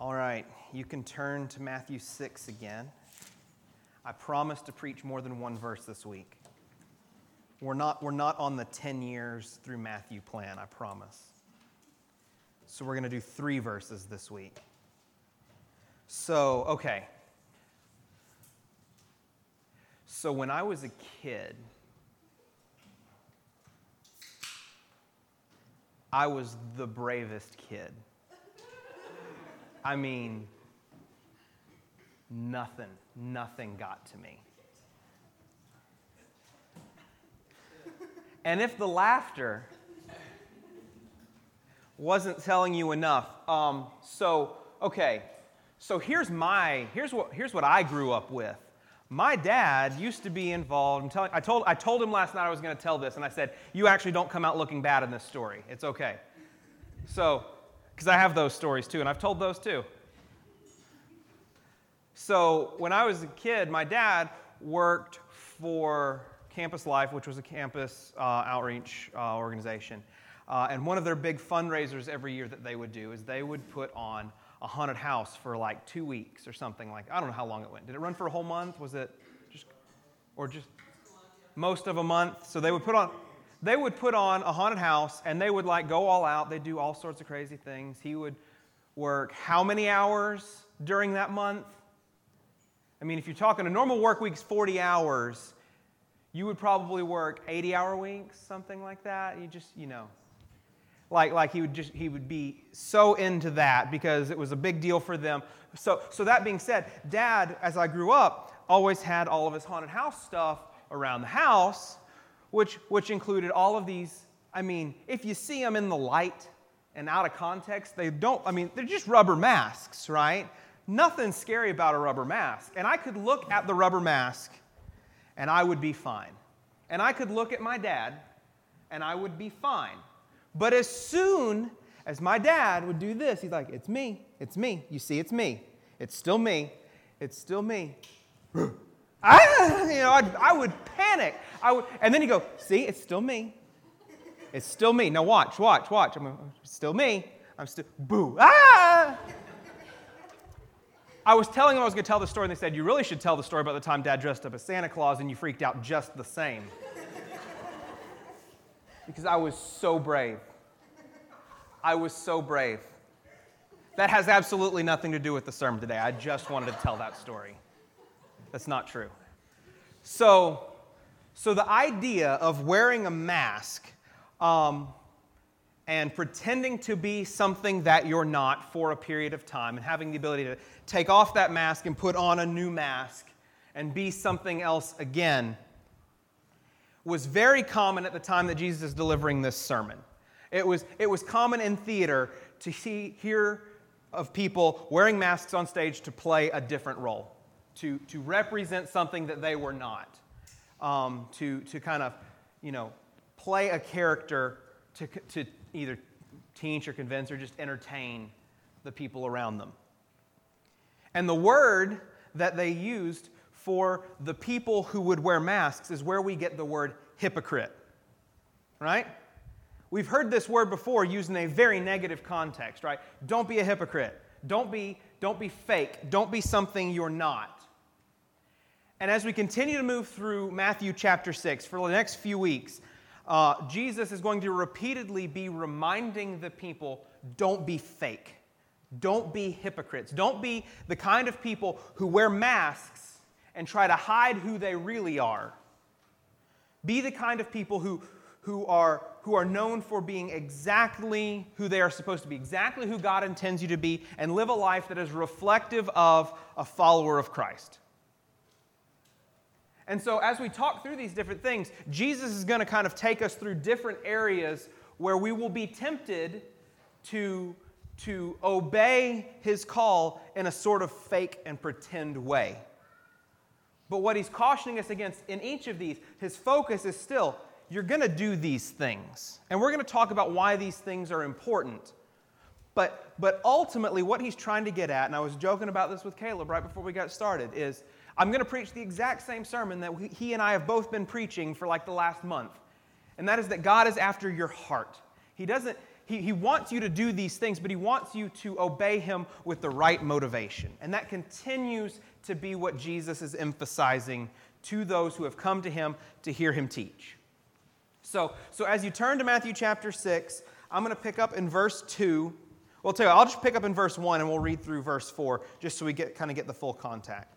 All right, you can turn to Matthew 6 again. I promise to preach more than one verse this week. We're not, we're not on the 10 years through Matthew plan, I promise. So we're going to do three verses this week. So, okay. So when I was a kid, I was the bravest kid. I mean, nothing, nothing got to me. And if the laughter wasn't telling you enough, um, so, okay, so here's my, here's what, here's what I grew up with. My dad used to be involved. I'm telling, I, told, I told him last night I was going to tell this, and I said, You actually don't come out looking bad in this story. It's okay. So, because I have those stories too, and I've told those too. So, when I was a kid, my dad worked for Campus Life, which was a campus uh, outreach uh, organization. Uh, and one of their big fundraisers every year that they would do is they would put on a haunted house for like two weeks or something like I don't know how long it went. Did it run for a whole month? Was it just or just most of a month? So they would put on they would put on a haunted house and they would like go all out. They'd do all sorts of crazy things. He would work how many hours during that month? I mean, if you're talking a normal work week's 40 hours, you would probably work 80 hour weeks, something like that. You just, you know, like, like he would just he would be so into that because it was a big deal for them so so that being said dad as i grew up always had all of his haunted house stuff around the house which which included all of these i mean if you see them in the light and out of context they don't i mean they're just rubber masks right nothing scary about a rubber mask and i could look at the rubber mask and i would be fine and i could look at my dad and i would be fine but as soon as my dad would do this, he's like, It's me, it's me. You see, it's me. It's still me. It's still me. I, ah, you know, I'd, I would panic. I would, and then you go, See, it's still me. It's still me. Now watch, watch, watch. I'm still me. I'm still, boo. Ah! I was telling them I was going to tell the story, and they said, You really should tell the story about the time dad dressed up as Santa Claus and you freaked out just the same because I was so brave. I was so brave. That has absolutely nothing to do with the sermon today. I just wanted to tell that story. That's not true. So, so the idea of wearing a mask um, and pretending to be something that you're not for a period of time and having the ability to take off that mask and put on a new mask and be something else again was very common at the time that Jesus is delivering this sermon. It was, it was common in theater to see, hear of people wearing masks on stage to play a different role, to, to represent something that they were not, um, to, to kind of, you know, play a character to, to either teach or convince or just entertain the people around them. And the word that they used for the people who would wear masks is where we get the word hypocrite. Right? We've heard this word before used in a very negative context, right? Don't be a hypocrite. Don't be, don't be fake. Don't be something you're not. And as we continue to move through Matthew chapter 6 for the next few weeks, uh, Jesus is going to repeatedly be reminding the people don't be fake. Don't be hypocrites. Don't be the kind of people who wear masks and try to hide who they really are. Be the kind of people who, who, are, who are known for being exactly who they are supposed to be, exactly who God intends you to be, and live a life that is reflective of a follower of Christ. And so, as we talk through these different things, Jesus is going to kind of take us through different areas where we will be tempted to, to obey his call in a sort of fake and pretend way. But what he's cautioning us against in each of these, his focus is still you're going to do these things. And we're going to talk about why these things are important. But, but ultimately, what he's trying to get at, and I was joking about this with Caleb right before we got started, is I'm going to preach the exact same sermon that he and I have both been preaching for like the last month. And that is that God is after your heart. He doesn't, he, he wants you to do these things, but he wants you to obey him with the right motivation. And that continues to be what Jesus is emphasizing to those who have come to him to hear him teach. So, so as you turn to Matthew chapter 6, I'm going to pick up in verse 2. Well, I'll tell you, I'll just pick up in verse 1 and we'll read through verse 4 just so we get kind of get the full contact,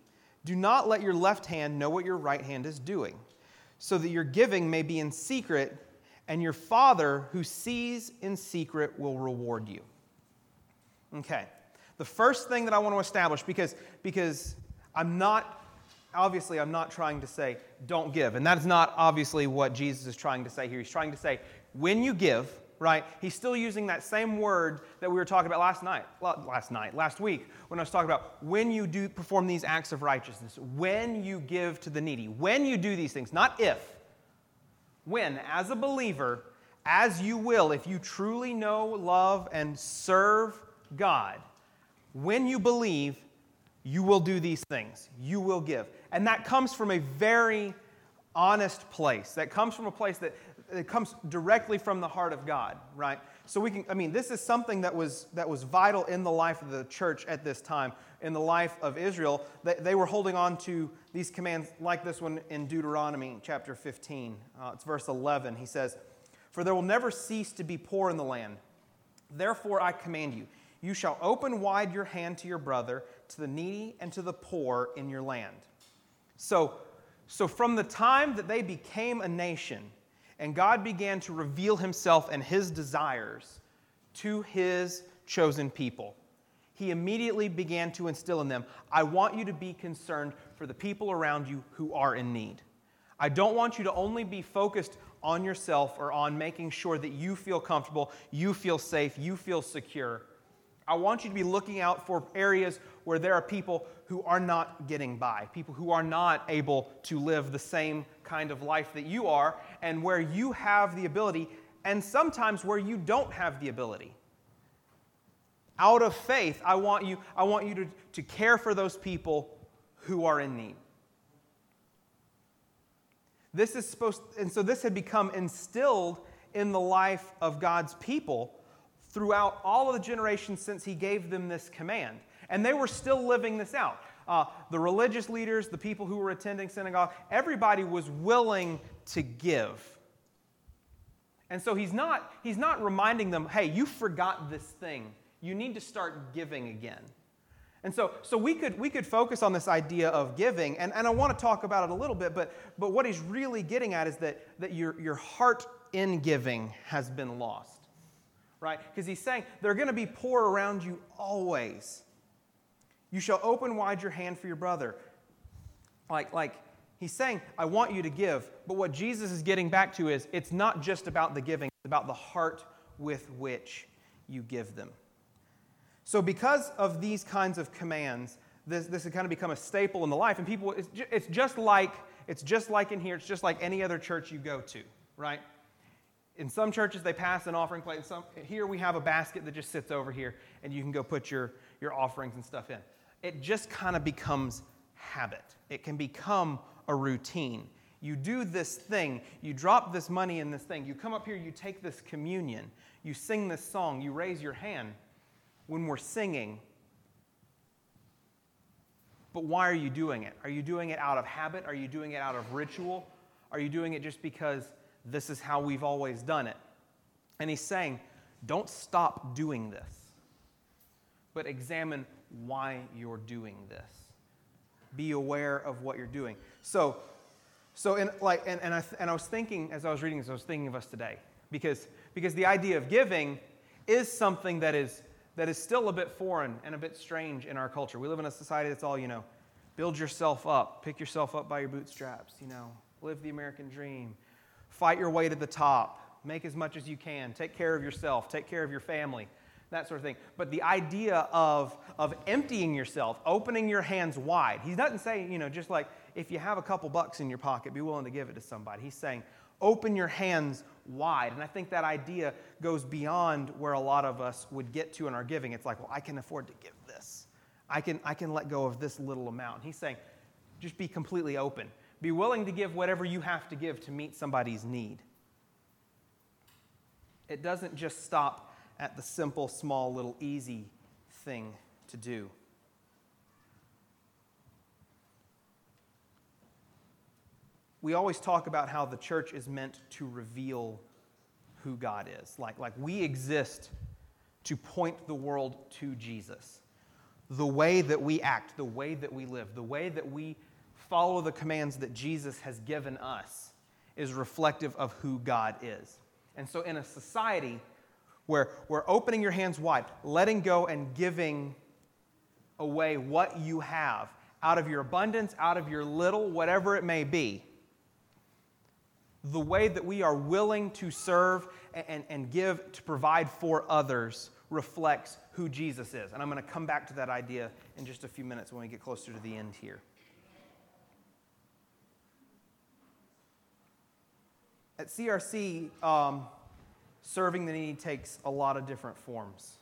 do not let your left hand know what your right hand is doing so that your giving may be in secret, and your Father who sees in secret will reward you. Okay. The first thing that I want to establish, because, because I'm not, obviously, I'm not trying to say don't give. And that is not obviously what Jesus is trying to say here. He's trying to say when you give, right? He's still using that same word that we were talking about last night, last night, last week, when I was talking about when you do perform these acts of righteousness, when you give to the needy, when you do these things, not if, when, as a believer, as you will, if you truly know, love, and serve God, when you believe, you will do these things. You will give. And that comes from a very honest place. That comes from a place that, it comes directly from the heart of God, right? So we can, I mean, this is something that was, that was vital in the life of the church at this time, in the life of Israel. They, they were holding on to these commands like this one in Deuteronomy chapter 15. Uh, it's verse 11. He says, For there will never cease to be poor in the land. Therefore I command you, you shall open wide your hand to your brother, to the needy, and to the poor in your land. So, so from the time that they became a nation, and God began to reveal himself and his desires to his chosen people. He immediately began to instill in them I want you to be concerned for the people around you who are in need. I don't want you to only be focused on yourself or on making sure that you feel comfortable, you feel safe, you feel secure. I want you to be looking out for areas where there are people who are not getting by, people who are not able to live the same kind of life that you are, and where you have the ability, and sometimes where you don't have the ability. Out of faith, I want you, I want you to, to care for those people who are in need. This is supposed, and so this had become instilled in the life of God's people throughout all of the generations since He gave them this command. And they were still living this out. Uh, the religious leaders, the people who were attending synagogue, everybody was willing to give. And so he's not, he's not reminding them, hey, you forgot this thing. You need to start giving again. And so, so we, could, we could focus on this idea of giving, and, and I want to talk about it a little bit, but, but what he's really getting at is that, that your, your heart in giving has been lost, right? Because he's saying they're going to be poor around you always. You shall open wide your hand for your brother. Like, like he's saying, I want you to give. But what Jesus is getting back to is it's not just about the giving, it's about the heart with which you give them. So, because of these kinds of commands, this, this has kind of become a staple in the life. And people, it's, ju- it's just like it's just like in here. It's just like any other church you go to, right? In some churches, they pass an offering plate. some, here we have a basket that just sits over here, and you can go put your, your offerings and stuff in it just kind of becomes habit. It can become a routine. You do this thing, you drop this money in this thing, you come up here, you take this communion, you sing this song, you raise your hand when we're singing. But why are you doing it? Are you doing it out of habit? Are you doing it out of ritual? Are you doing it just because this is how we've always done it? And he's saying, don't stop doing this, but examine why you're doing this. Be aware of what you're doing. So, so in, like, and, and, I, and I was thinking, as I was reading this, I was thinking of us today. Because, because the idea of giving is something that is, that is still a bit foreign and a bit strange in our culture. We live in a society that's all, you know, build yourself up, pick yourself up by your bootstraps, you know, live the American dream, fight your way to the top, make as much as you can, take care of yourself, take care of your family, that sort of thing. But the idea of, of emptying yourself, opening your hands wide, he doesn't say, you know, just like if you have a couple bucks in your pocket, be willing to give it to somebody. He's saying, open your hands wide. And I think that idea goes beyond where a lot of us would get to in our giving. It's like, well, I can afford to give this. I can, I can let go of this little amount. He's saying, just be completely open. Be willing to give whatever you have to give to meet somebody's need. It doesn't just stop at the simple, small, little, easy thing to do. We always talk about how the church is meant to reveal who God is. Like, like we exist to point the world to Jesus. The way that we act, the way that we live, the way that we follow the commands that Jesus has given us is reflective of who God is. And so, in a society where we're opening your hands wide, letting go and giving away what you have out of your abundance, out of your little, whatever it may be, the way that we are willing to serve and, and give to provide for others reflects who Jesus is. And I'm going to come back to that idea in just a few minutes when we get closer to the end here. At CRC, um, serving the needy takes a lot of different forms.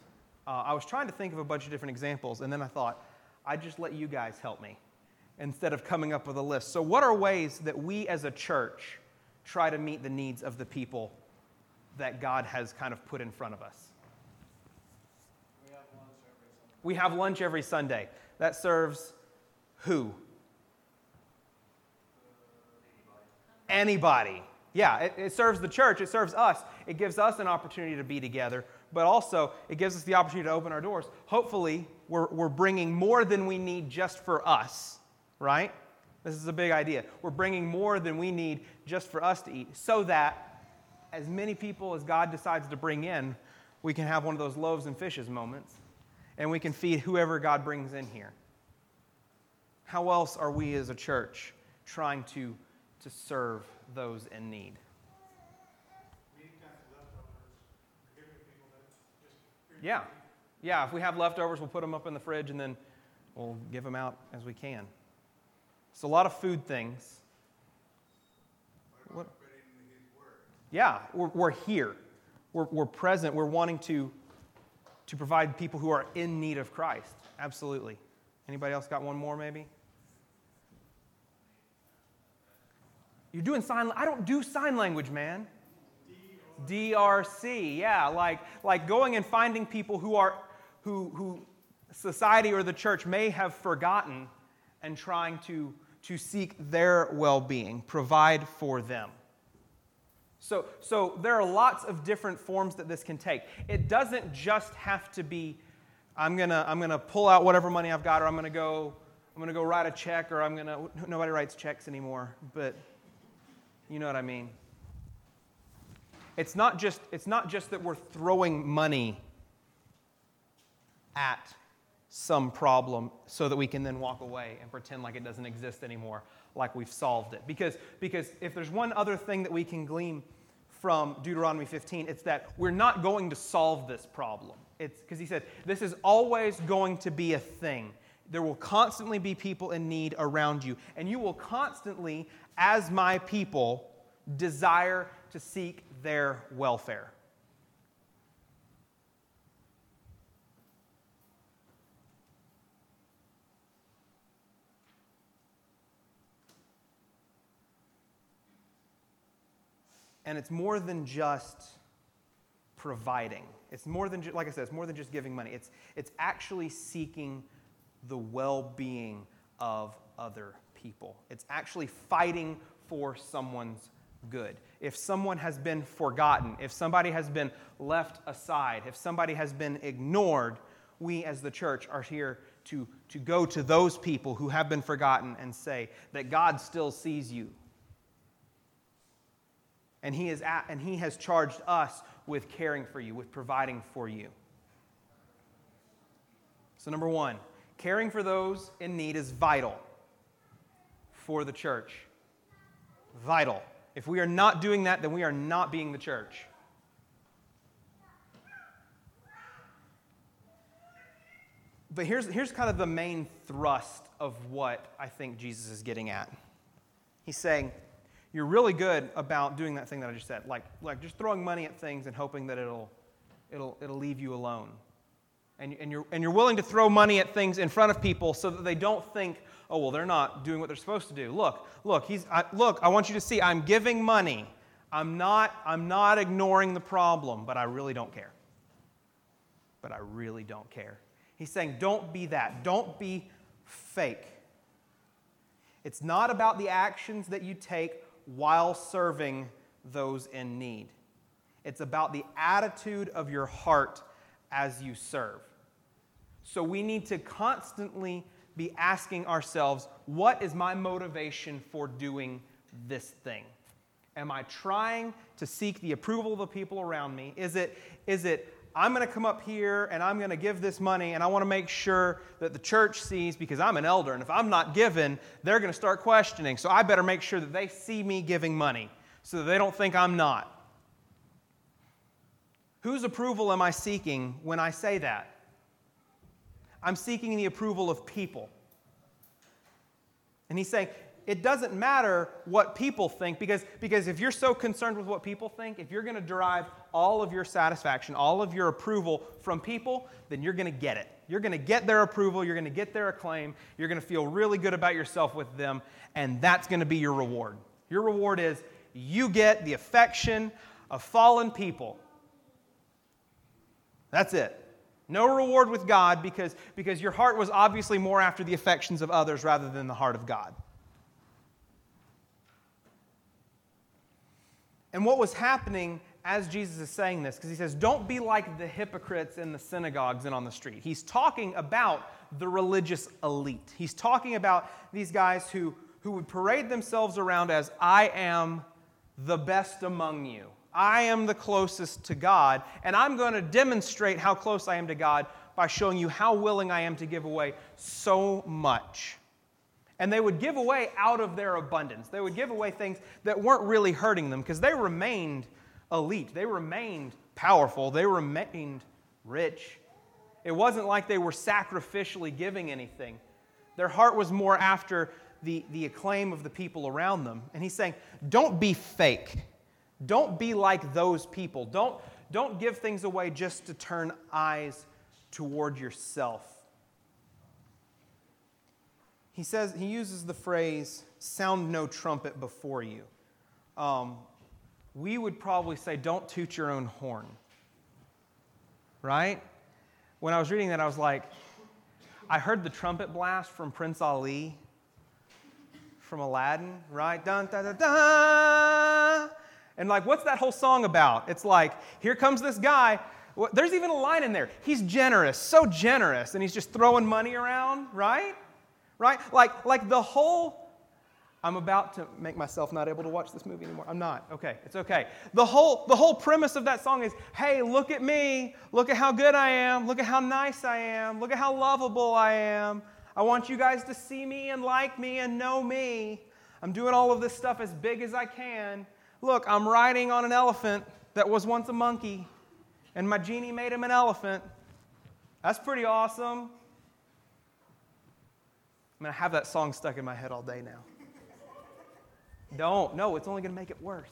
Uh, I was trying to think of a bunch of different examples, and then I thought, I'd just let you guys help me instead of coming up with a list. So, what are ways that we as a church try to meet the needs of the people that God has kind of put in front of us? We have lunch every Sunday. That serves who? Anybody. Yeah, it, it, serves the church, it serves us. It gives us an opportunity to be together, but also it gives us the opportunity to open our doors. Hopefully, we're, we're bringing more than we need just for us, right? This is a big idea. We're bringing more than we need just for us to eat so that as many people as God decides to bring in, we can have one of those loaves and fishes moments and we can feed whoever God brings in here. How else are we as a church trying to, to serve those in need? Yeah. Yeah, if we have leftovers, we'll put them up in the fridge and then we'll give them out as we can. It's a lot of food things. What? Yeah, we're, we're here. We're, we're present. We're wanting to, to provide people who are in need of Christ. Absolutely. Anybody else got one more, maybe? You're doing sign. I don't do sign language, man. DRC, yeah, like like going and finding people who are who who society or the church may have forgotten and trying to, to seek their well being, provide for them. So, so there are lots of different forms that this can take. It doesn't just have to be, I'm going to I'm gonna pull out whatever money I've got, or I'm going to go. I'm going to go write a check, or I'm going to. Nobody writes checks anymore, but you know what I mean. It's not just, it's not just that we're throwing money at some problem so that we can then walk away and pretend like it doesn't exist anymore, like we've solved it. Because, because if there's one other thing that we can glean from Deuteronomy 15, it's that we're not going to solve this problem. It's because he said, this is always going to be a thing. There will constantly be people in need around you, and you will constantly, as my people, desire to seek their welfare. And it's more than just providing. It's more than, like I said, it's more than just giving money. It's, it's actually seeking the well being of other people. It's actually fighting for someone's good. If someone has been forgotten, if somebody has been left aside, if somebody has been ignored, we as the church are here to, to go to those people who have been forgotten and say that God still sees you, and he, is at, and he has charged us with caring for you, with providing for you. So, number one, caring for those in need is vital for the church. Vital. If we are not doing that, then we are not being the church. but here's, here's kind of the main thrust of what I think Jesus is getting at. He's saying, You're really good about doing that thing that I just said, like, like just throwing money at things and hoping that it'll, it'll, it'll leave you alone. And, and, you're, and you're willing to throw money at things in front of people so that they don't think, oh, well, they're not doing what they're supposed to do. Look, look, he's, I, look, I want you to see I'm giving money. I'm not, I'm not ignoring the problem, but I really don't care. But I really don't care. He's saying, don't be that. Don't be fake. It's not about the actions that you take while serving those in need. It's about the attitude of your heart as you serve. So we need to constantly be asking ourselves, what is my motivation for doing this thing? Am I trying to seek the approval of the people around me? Is it, is it I'm going to come up here and I'm going to give this money and I want to make sure that the church sees because I'm an elder and if I'm not giving, they're going to start questioning. So I better make sure that they see me giving money so that they don't think I'm not. Whose approval am I seeking when I say that? I'm seeking the approval of people. And he's saying, it doesn't matter what people think because, because if you're so concerned with what people think, if you're going to derive all of your satisfaction, all of your approval from people, then you're going to get it. You're going to get their approval, you're going to get their acclaim, you're going to feel really good about yourself with them, and that's going to be your reward. Your reward is you get the affection of fallen people. That's it. No reward with God because, because your heart was obviously more after the affections of others rather than the heart of God. And what was happening as Jesus is saying this, because he says, Don't be like the hypocrites in the synagogues and on the street. He's talking about the religious elite. He's talking about these guys who, who would parade themselves around as, I am the best among you. I am the closest to God, and I'm going to demonstrate how close I am to God by showing you how willing I am to give away so much. And they would give away out of their abundance. They would give away things that weren't really hurting them because they remained elite. They remained powerful. They remained rich. It wasn't like they were sacrificially giving anything. Their heart was more after the, the acclaim of the people around them. And he's saying, don't be fake. Don't be like those people. Don't, don't give things away just to turn eyes toward yourself. He says, he uses the phrase, sound no trumpet before you. Um, we would probably say, don't toot your own horn. Right? When I was reading that, I was like, I heard the trumpet blast from Prince Ali from Aladdin, right? Dun, dun, dun, dun. And like, what's that whole song about? It's like, here comes this guy. There's even a line in there. He's generous, so generous, and he's just throwing money around, right? Right? Like, like the whole. I'm about to make myself not able to watch this movie anymore. I'm not. Okay, it's okay. The whole, the whole premise of that song is hey, look at me. Look at how good I am. Look at how nice I am. Look at how lovable I am. I want you guys to see me and like me and know me. I'm doing all of this stuff as big as I can. Look, I'm riding on an elephant that was once a monkey, and my genie made him an elephant. That's pretty awesome. I'm going to have that song stuck in my head all day now. Don't. No, it's only going to make it worse.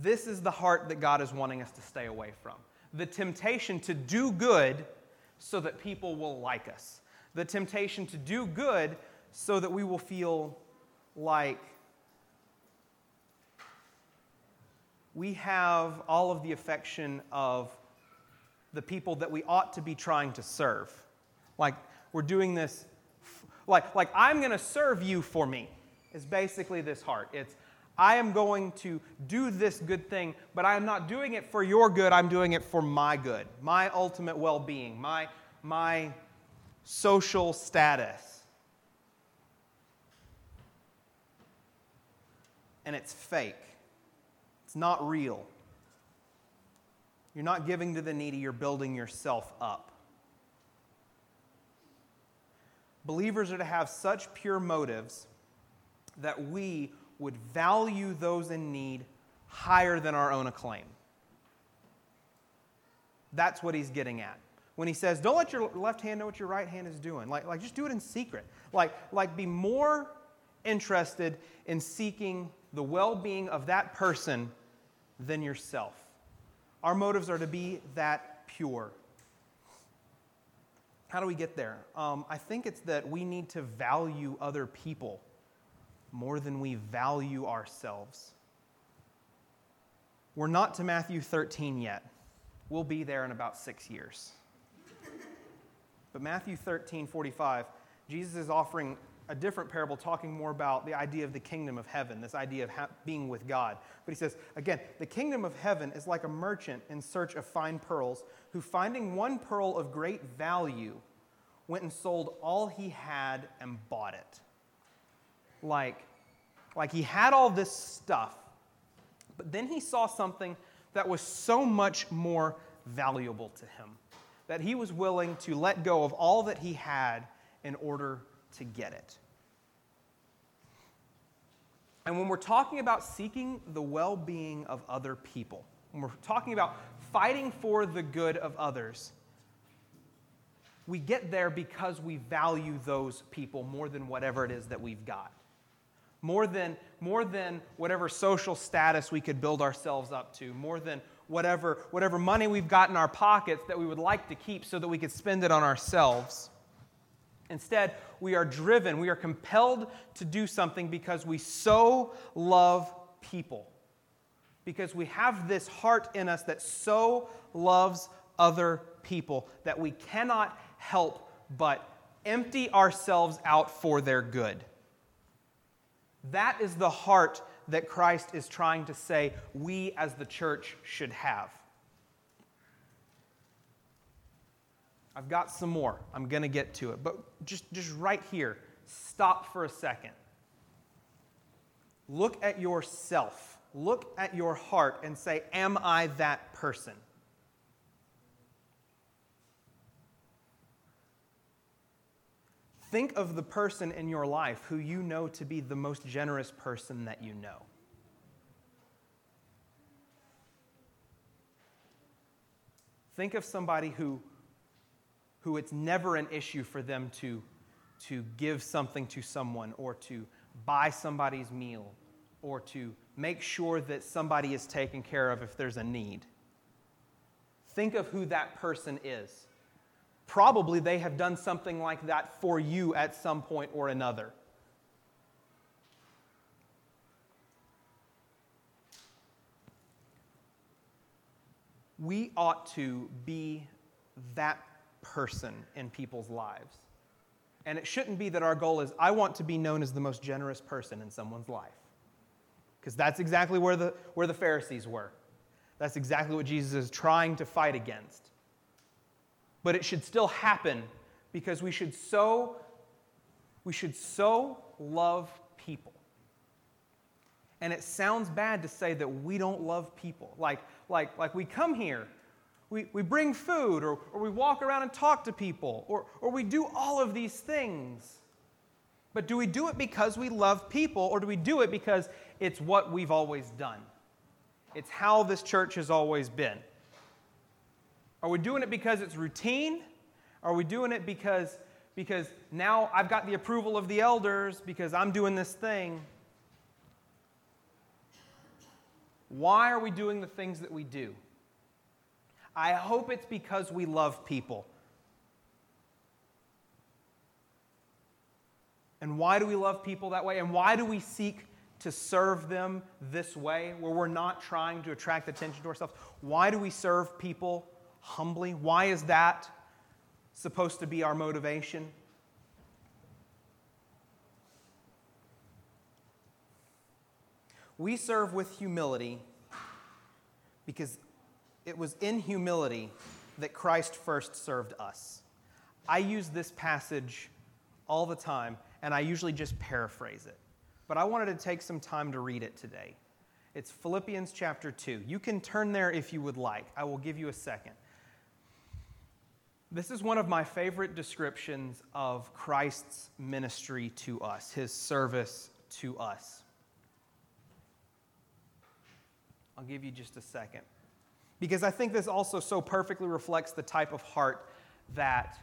This is the heart that God is wanting us to stay away from. The temptation to do good so that people will like us the temptation to do good so that we will feel like we have all of the affection of the people that we ought to be trying to serve. Like we're doing this, like, like I'm going to serve you for me, is basically this heart. It's I am going to do this good thing, but I am not doing it for your good, I'm doing it for my good, my ultimate well being, my, my social status. And it's fake, it's not real. You're not giving to the needy, you're building yourself up. Believers are to have such pure motives that we would value those in need higher than our own acclaim. That's what he's getting at. When he says, don't let your left hand know what your right hand is doing. Like, like just do it in secret. Like, like be more interested in seeking the well being of that person than yourself. Our motives are to be that pure. How do we get there? Um, I think it's that we need to value other people more than we value ourselves. We're not to Matthew 13 yet. We'll be there in about six years. But Matthew 13, 45, Jesus is offering a different parable talking more about the idea of the kingdom of heaven, this idea of ha- being with God. But he says, again, the kingdom of heaven is like a merchant in search of fine pearls who, finding one pearl of great value, went and sold all he had and bought it. Like, like he had all this stuff, but then he saw something that was so much more valuable to him that he was willing to let go of all that he had in order to get it. And when we're talking about seeking the well being of other people, when we're talking about fighting for the good of others, we get there because we value those people more than whatever it is that we've got. More than, more than whatever social status we could build ourselves up to, more than whatever, whatever money we've got in our pockets that we would like to keep so that we could spend it on ourselves. Instead, we are driven, we are compelled to do something because we so love people. Because we have this heart in us that so loves other people that we cannot help but empty ourselves out for their good. That is the heart that Christ is trying to say we as the church should have. I've got some more. I'm going to get to it. But just, just right here, stop for a second. Look at yourself. Look at your heart and say, Am I that person? Think of the person in your life who you know to be the most generous person that you know. Think of somebody who who it's never an issue for them to, to give something to someone or to buy somebody's meal or to make sure that somebody is taken care of if there's a need. Think of who that person is. Probably they have done something like that for you at some point or another. We ought to be that person in people's lives. And it shouldn't be that our goal is, I want to be known as the most generous person in someone's life. Because that's exactly where the, where the Pharisees were. That's exactly what Jesus is trying to fight against. But it should still happen because we should so, we should so love people. And it sounds bad to say that we don't love people. Like, like, like we come here we, we bring food, or, or we walk around and talk to people, or, or we do all of these things. But do we do it because we love people, or do we do it because it's what we've always done? It's how this church has always been. Are we doing it because it's routine? Are we doing it because, because now I've got the approval of the elders because I'm doing this thing? Why are we doing the things that we do? I hope it's because we love people. And why do we love people that way? And why do we seek to serve them this way, where we're not trying to attract attention to ourselves? Why do we serve people humbly? Why is that supposed to be our motivation? We serve with humility because it was in humility that Christ first served us. I use this passage all the time, and I usually just paraphrase it. But I wanted to take some time to read it today. It's Philippians chapter 2. You can turn there if you would like. I will give you a second. This is one of my favorite descriptions of Christ's ministry to us, his service to us. I'll give you just a second. Because I think this also so perfectly reflects the type of heart that,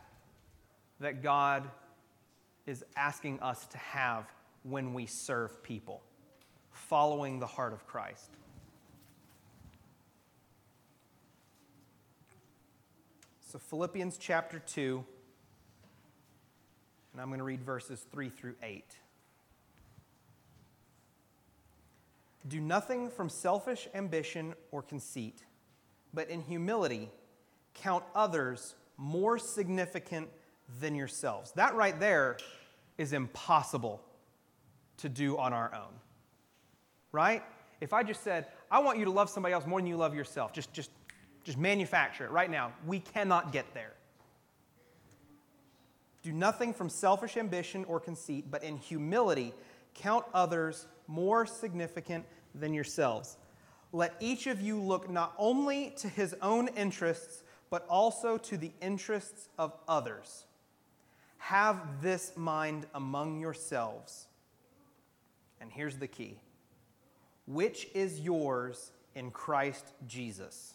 that God is asking us to have when we serve people, following the heart of Christ. So, Philippians chapter 2, and I'm going to read verses 3 through 8. Do nothing from selfish ambition or conceit, but in humility count others more significant than yourselves. That right there is impossible to do on our own. Right? If I just said, I want you to love somebody else more than you love yourself, just, just, just manufacture it right now, we cannot get there. Do nothing from selfish ambition or conceit, but in humility count others more significant than yourselves. Let each of you look not only to his own interests, but also to the interests of others. Have this mind among yourselves. And here's the key which is yours in Christ Jesus,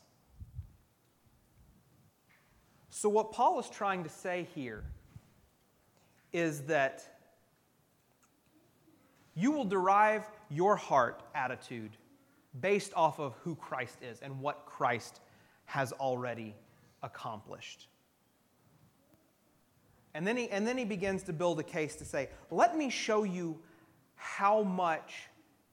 So, what Paul is trying to say here is that you will derive your heart attitude based off of who Christ is and what Christ has already accomplished. And then, he, and then he begins to build a case to say, let me show you how much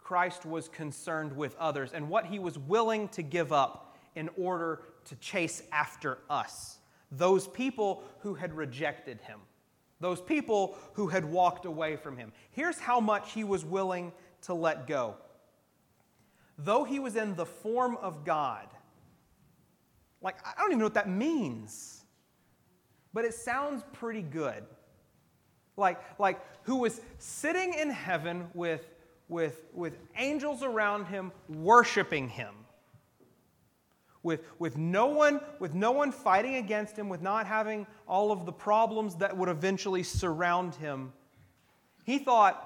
Christ was concerned with others and what he was willing to give up in order to chase after us, those people who had rejected him, those people who had walked away from him. Here's how much he was willing to let go. Though he was in the form of God, like, I don't even know what that means, but it sounds pretty good. Like, like who was sitting in heaven with, with, with angels around him worshiping him. With, with, no one, with no one fighting against him, with not having all of the problems that would eventually surround him. He thought,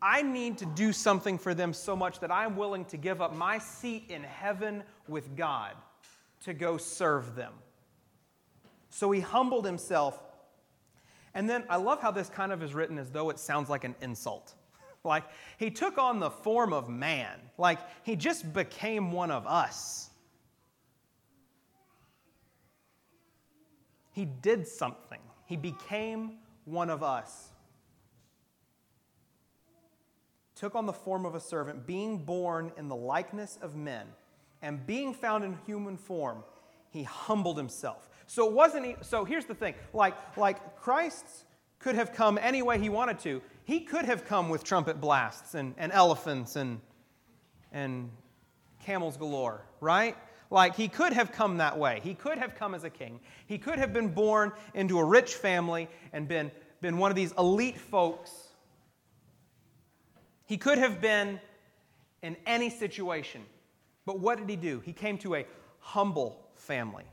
I need to do something for them so much that I'm willing to give up my seat in heaven with God to go serve them. So he humbled himself. And then I love how this kind of is written as though it sounds like an insult. Like he took on the form of man, like he just became one of us. He did something, he became one of us took on the form of a servant, being born in the likeness of men, and being found in human form, he humbled himself. So it wasn't so here's the thing. Like like Christ could have come any way he wanted to. He could have come with trumpet blasts and, and elephants and and camels galore, right? Like he could have come that way. He could have come as a king. He could have been born into a rich family and been, been one of these elite folks he could have been in any situation. But what did he do? He came to a humble family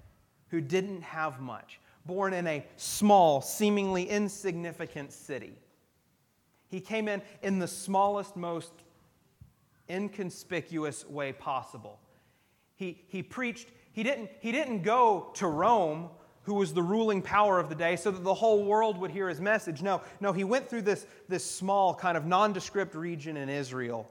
who didn't have much, born in a small, seemingly insignificant city. He came in in the smallest, most inconspicuous way possible. He, he preached, he didn't, he didn't go to Rome who was the ruling power of the day, so that the whole world would hear his message. No, no, he went through this, this small, kind of nondescript region in Israel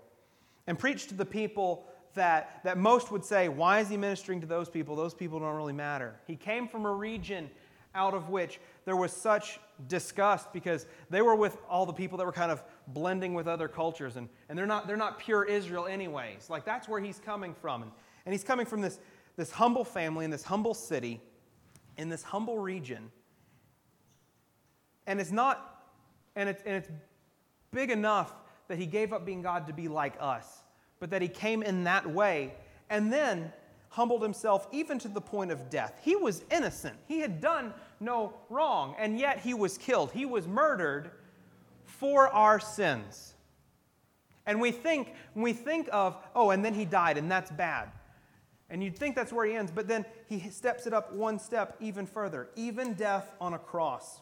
and preached to the people that, that most would say, Why is he ministering to those people? Those people don't really matter. He came from a region out of which there was such disgust because they were with all the people that were kind of blending with other cultures and, and they're, not, they're not pure Israel, anyways. Like that's where he's coming from. And, and he's coming from this, this humble family in this humble city in this humble region. And it's not, and it's, and it's big enough that he gave up being God to be like us, but that he came in that way. And then humbled himself even to the point of death. He was innocent, he had done no wrong, and yet he was killed. He was murdered for our sins. And we think, we think of, oh, and then he died, and that's bad. And you'd think that's where he ends, but then he steps it up one step even further, even death on a cross.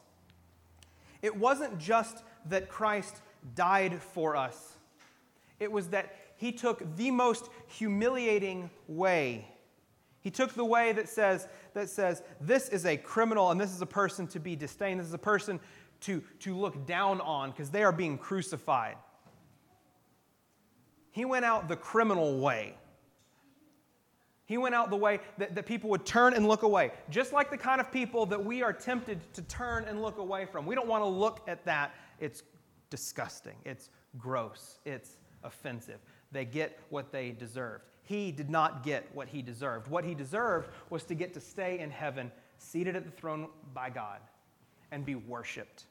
It wasn't just that Christ died for us, it was that he took the most humiliating way. He took the way that says, that says, this is a criminal and this is a person to be disdained. This is a person to, to look down on because they are being crucified. He went out the criminal way. He went out the way that, that people would turn and look away, just like the kind of people that we are tempted to turn and look away from. We don't want to look at that. It's disgusting, it's gross, it's offensive. They get what they deserved. He did not get what he deserved. What he deserved was to get to stay in heaven, seated at the throne by God, and be worshiped.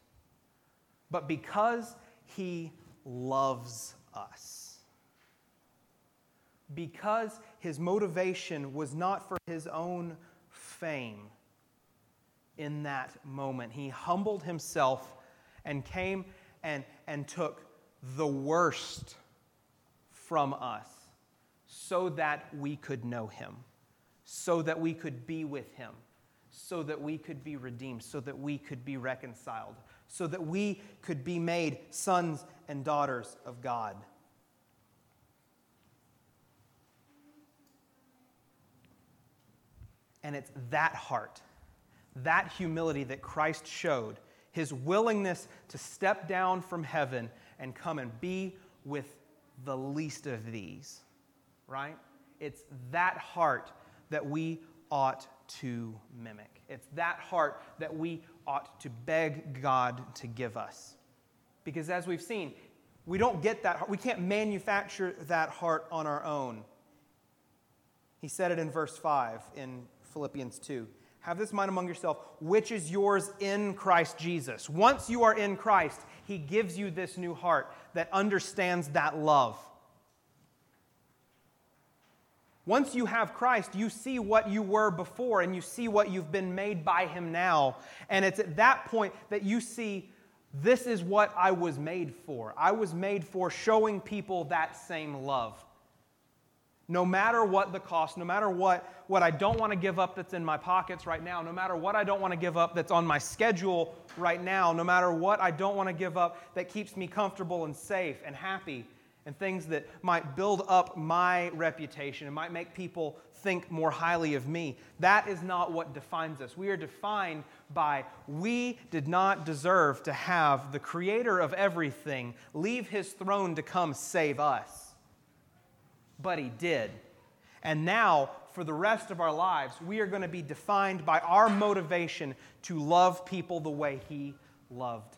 But because he loves us, because his motivation was not for his own fame in that moment, he humbled himself and came and, and took the worst from us so that we could know him, so that we could be with him, so that we could be redeemed, so that we could be reconciled, so that we could be made sons and daughters of God. And it's that heart, that humility that Christ showed, his willingness to step down from heaven and come and be with the least of these, right? It's that heart that we ought to mimic. It's that heart that we ought to beg God to give us. Because as we've seen, we don't get that heart. We can't manufacture that heart on our own. He said it in verse 5 in Philippians 2. Have this mind among yourself, which is yours in Christ Jesus. Once you are in Christ, He gives you this new heart that understands that love. Once you have Christ, you see what you were before and you see what you've been made by Him now. And it's at that point that you see this is what I was made for. I was made for showing people that same love no matter what the cost, no matter what, what I don't want to give up that's in my pockets right now, no matter what I don't want to give up that's on my schedule right now, no matter what I don't want to give up that keeps me comfortable and safe and happy, and things that might build up my reputation and might make people think more highly of me. That is not what defines us. We are defined by we did not deserve to have the creator of everything leave his throne to come save us but he did. And now, for the rest of our lives, we are going to be defined by our motivation to love people the way he loved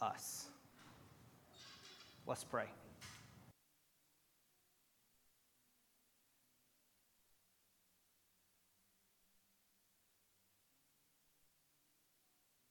us. Let's pray.